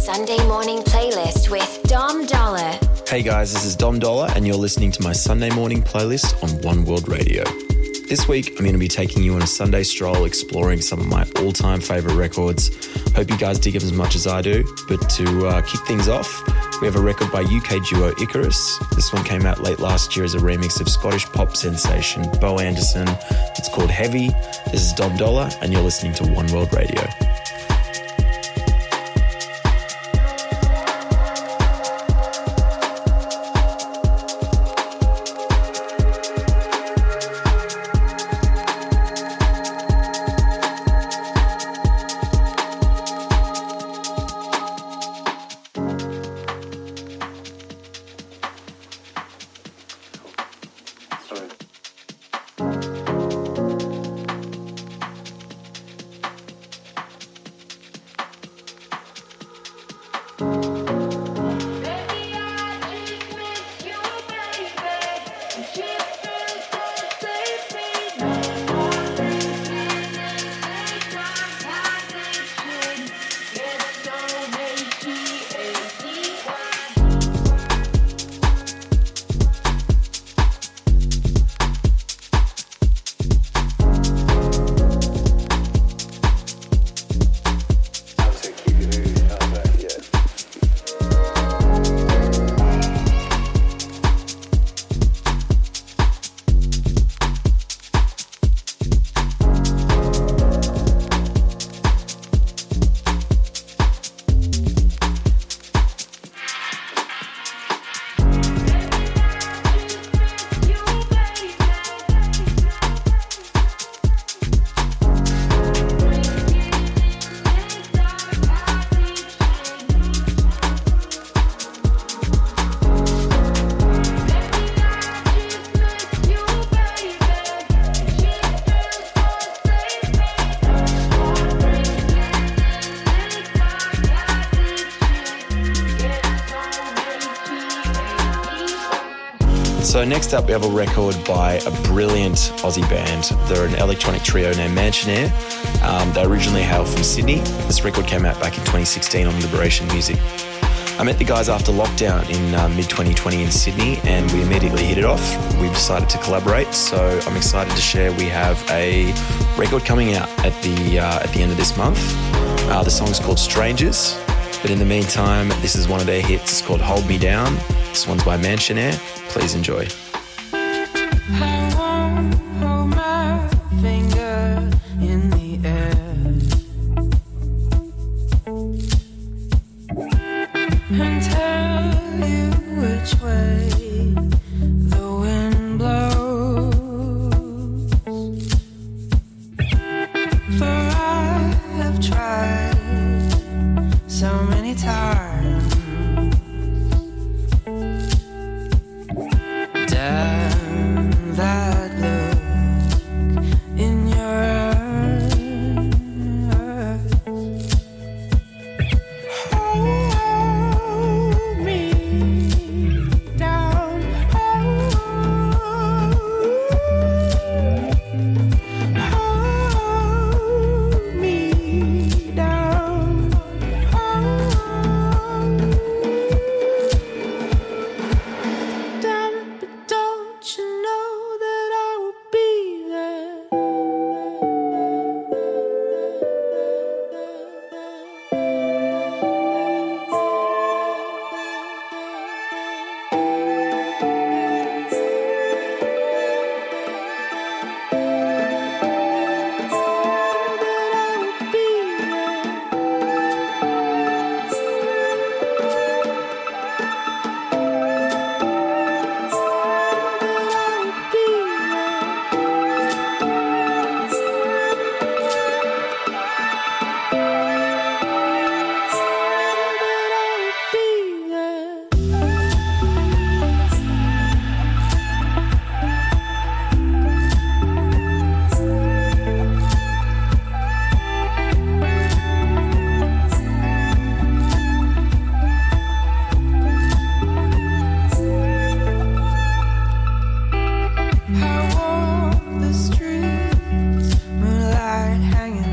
Sunday morning playlist with Dom Dolla. Hey guys, this is Dom Dolla, and you're listening to my Sunday morning playlist on One World Radio. This week, I'm going to be taking you on a Sunday stroll exploring some of my all time favorite records. Hope you guys dig them as much as I do. But to uh, kick things off, we have a record by UK duo Icarus. This one came out late last year as a remix of Scottish pop sensation Bo Anderson. It's called Heavy. This is Dom Dolla, and you're listening to One World Radio. So next up, we have a record by a brilliant Aussie band. They're an electronic trio named Mansionair. Um, they originally hail from Sydney. This record came out back in 2016 on Liberation Music. I met the guys after lockdown in uh, mid 2020 in Sydney, and we immediately hit it off. We decided to collaborate, so I'm excited to share. We have a record coming out at the uh, at the end of this month. Uh, the song's called Strangers, but in the meantime, this is one of their hits. It's called Hold Me Down. This one's by Mansionair. Please enjoy. hanging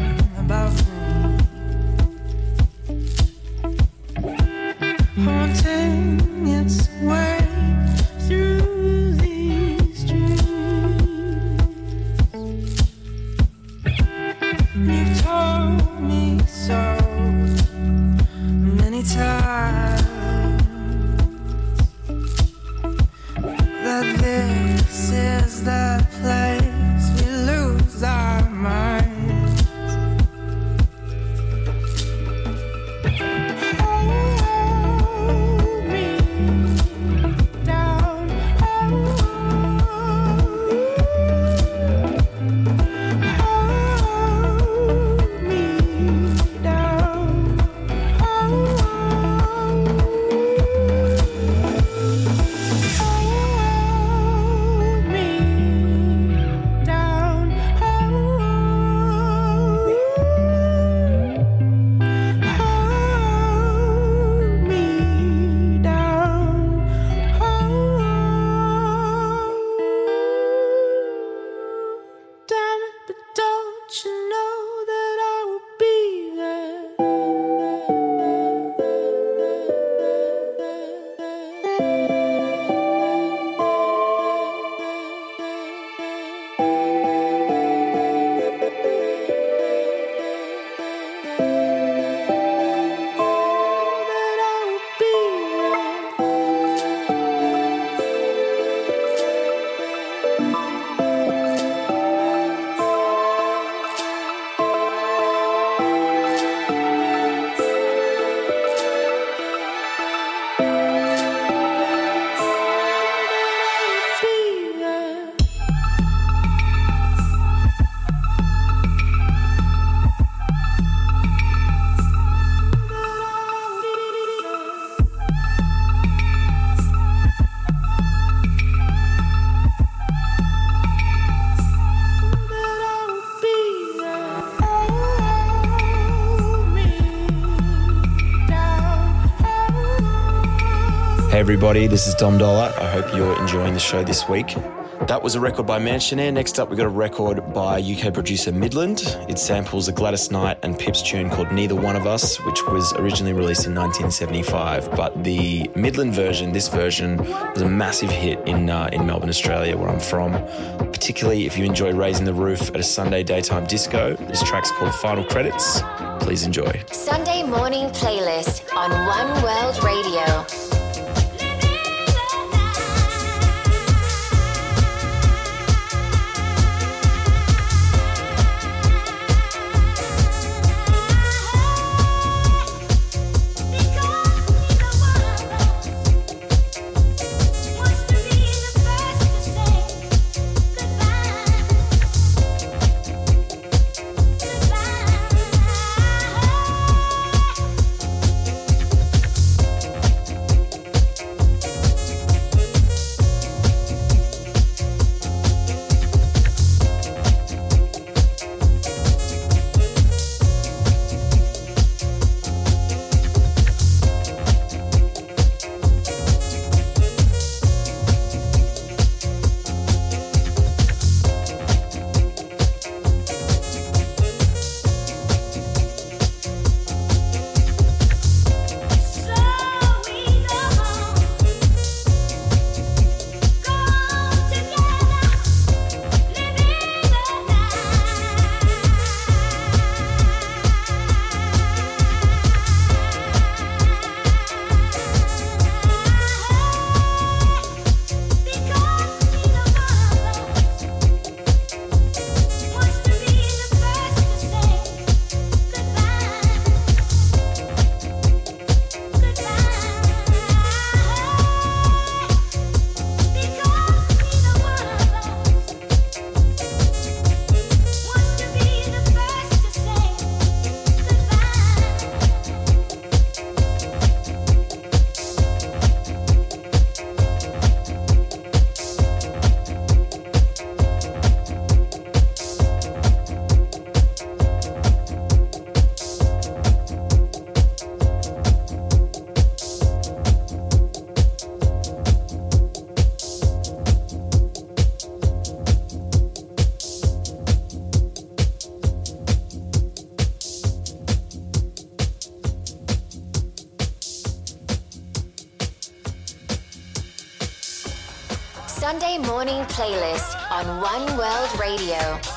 everybody. This is Dom Dolla. I hope you're enjoying the show this week. That was a record by Mansionair. Next up, we got a record by UK producer Midland. It samples a Gladys Knight and Pips tune called Neither One of Us, which was originally released in 1975. But the Midland version, this version, was a massive hit in uh, in Melbourne, Australia, where I'm from. Particularly if you enjoy raising the roof at a Sunday daytime disco. This track's called Final Credits. Please enjoy. Sunday morning playlist on One World Radio. Sunday morning playlist on One World Radio.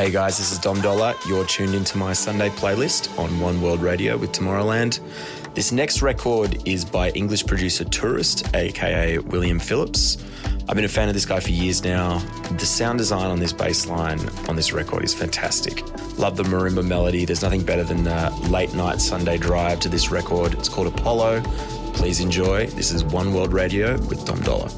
Hey guys, this is Dom Dolla. You're tuned into my Sunday playlist on One World Radio with Tomorrowland. This next record is by English producer Tourist, aka William Phillips. I've been a fan of this guy for years now. The sound design on this bass line on this record is fantastic. Love the marimba melody. There's nothing better than a late night Sunday drive to this record. It's called Apollo. Please enjoy. This is One World Radio with Dom Dolla.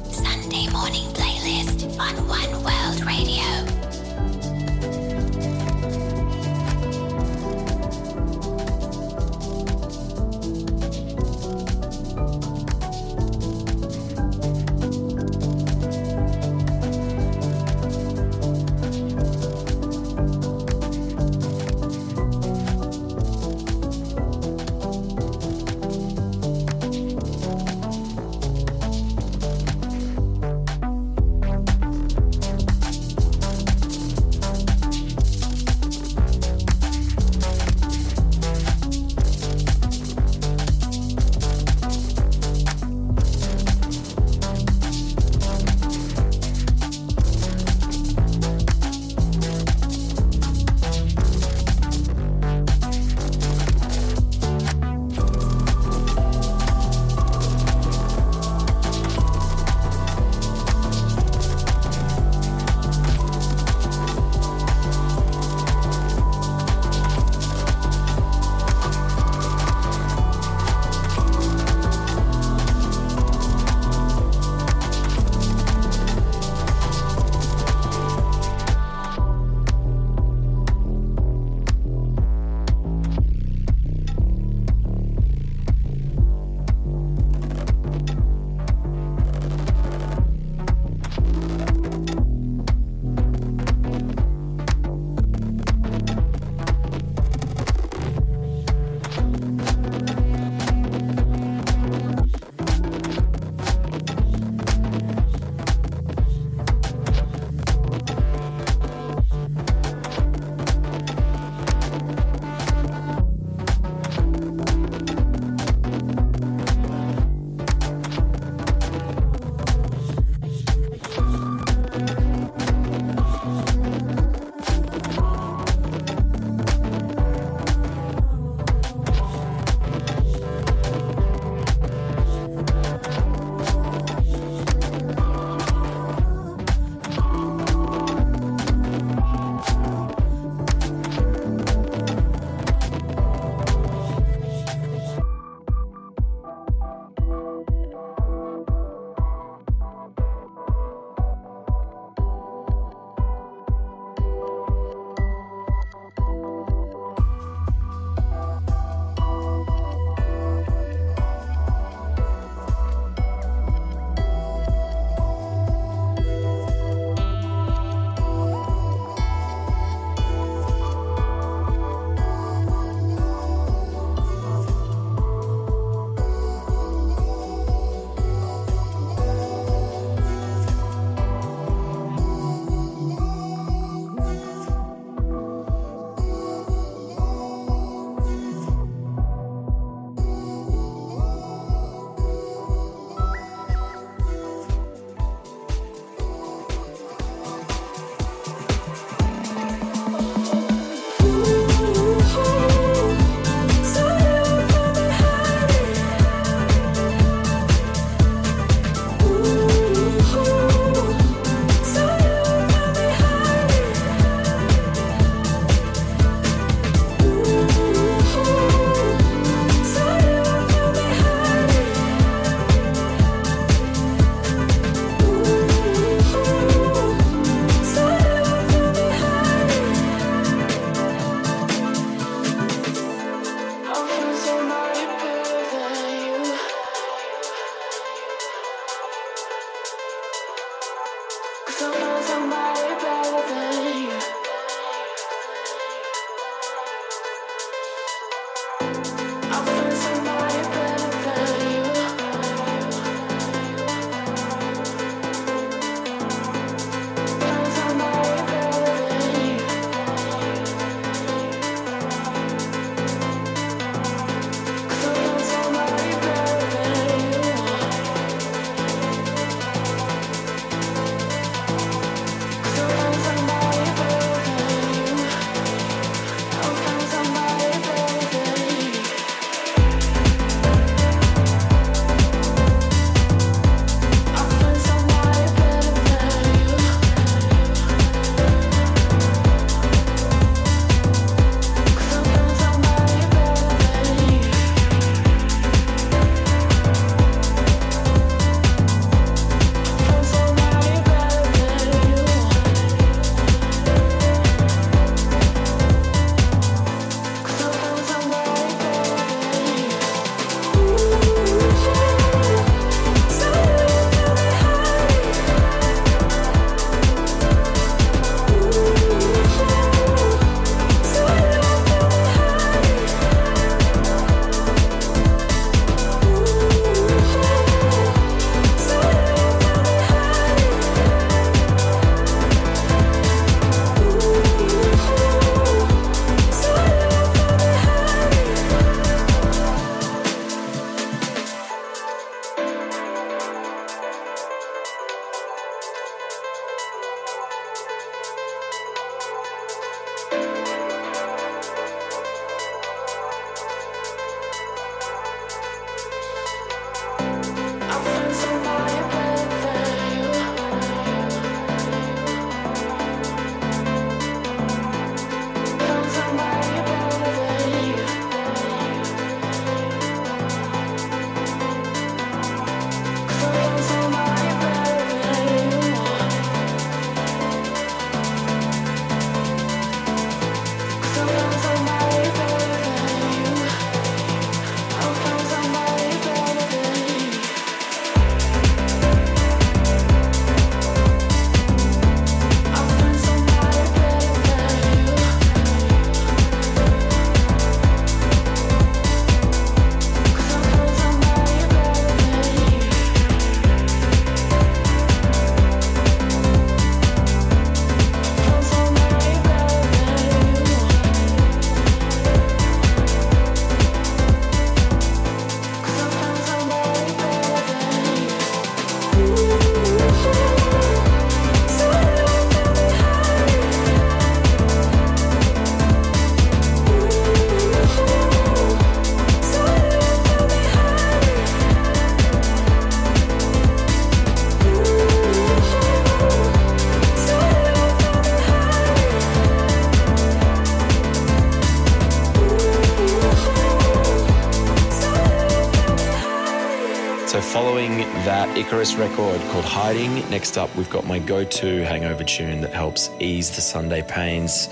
Icarus record called Hiding. Next up, we've got my go to hangover tune that helps ease the Sunday pains.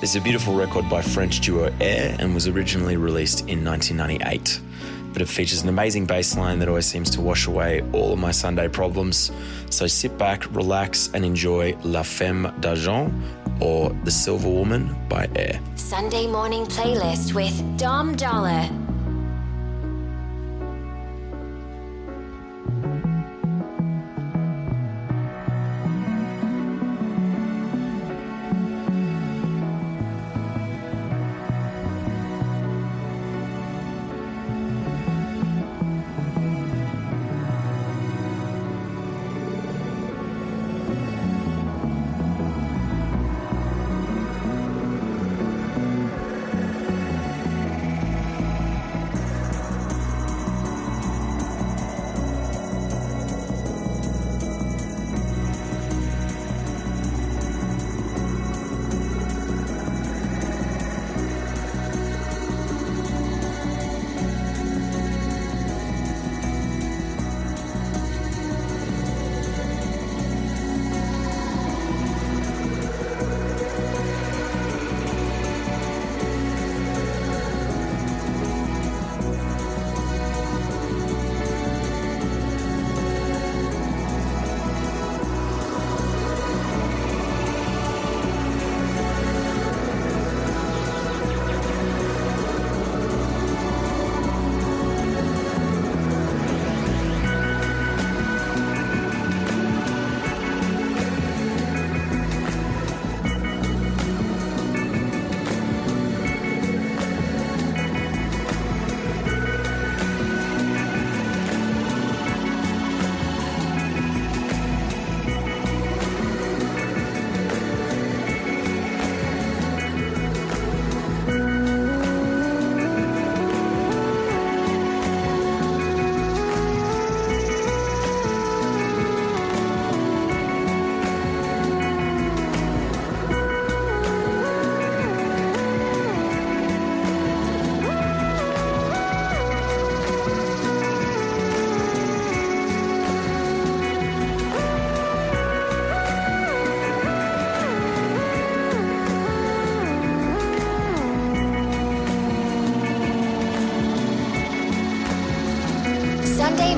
This is a beautiful record by French duo Air and was originally released in 1998. But it features an amazing bass line that always seems to wash away all of my Sunday problems. So sit back, relax, and enjoy La Femme d'Argent or The Silver Woman by Air. Sunday morning playlist with Dom Dolla.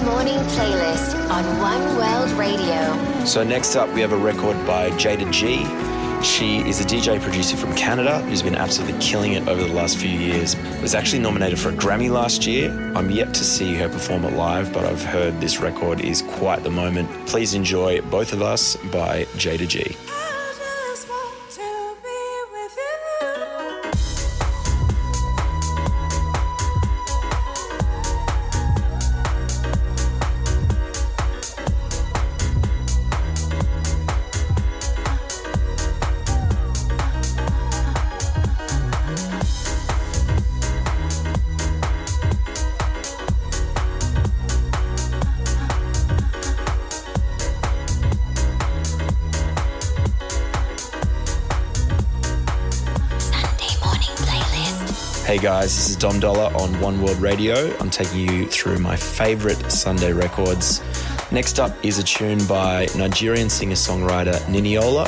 Morning playlist on One World Radio. So, next up, we have a record by Jayda G. She is a DJ producer from Canada who's been absolutely killing it over the last few years. Was actually nominated for a Grammy last year. I'm yet to see her perform it live, but I've heard this record is quite the moment. Please enjoy Both of Us by Jayda G. Hey guys, this is Dom Dolla on One World Radio. I'm taking you through my favorite Sunday records. Next up is a tune by Nigerian singer songwriter Niniola.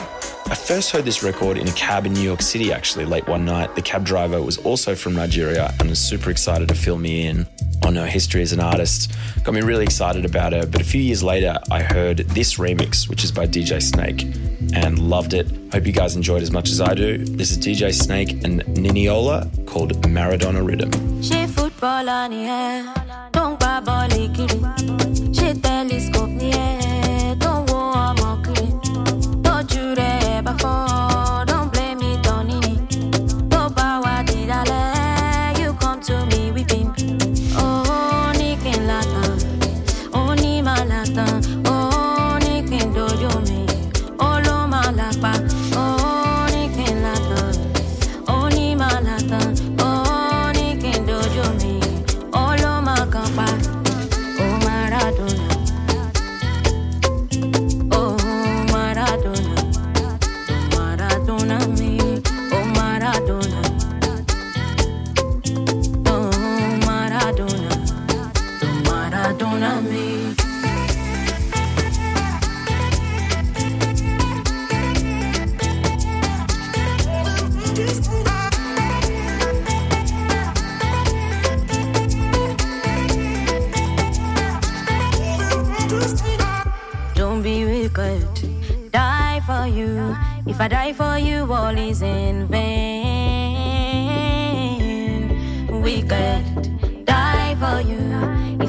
I first heard this record in a cab in New York City actually late one night. The cab driver was also from Nigeria and was super excited to fill me in on her history as an artist. Got me really excited about her. But a few years later, I heard this remix, which is by DJ Snake, and loved it. Hope you guys enjoyed as much as I do. This is DJ Snake and Niniola called Maradona Rhythm. She footballer, yeah. Don't buy She telescope,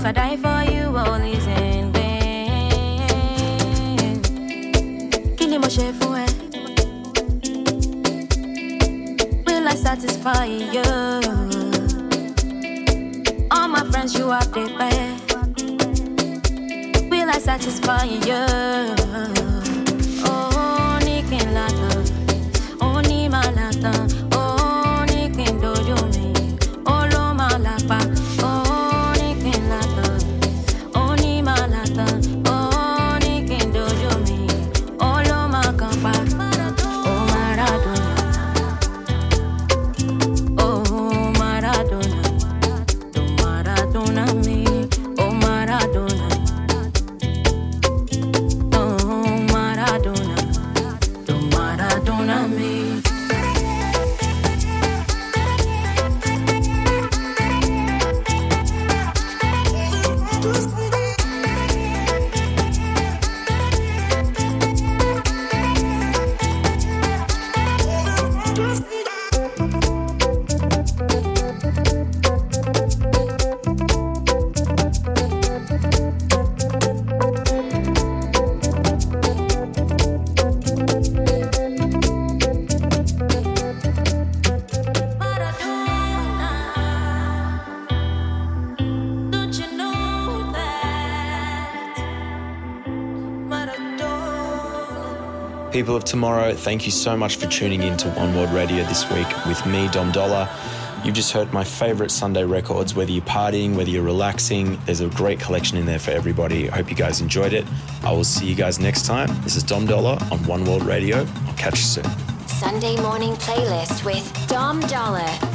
I die for you, all is in vain. Kini mo ṣe fún? Will I satisfy you? All my friends you are best. Will I satisfy you? People of tomorrow, thank you so much for tuning in to One World Radio this week with me, Dom Dolla. You've just heard my favorite Sunday records, whether you're partying, whether you're relaxing. There's a great collection in there for everybody. I hope you guys enjoyed it. I will see you guys next time. This is Dom Dolla on One World Radio. I'll catch you soon. Sunday morning playlist with Dom Dolla.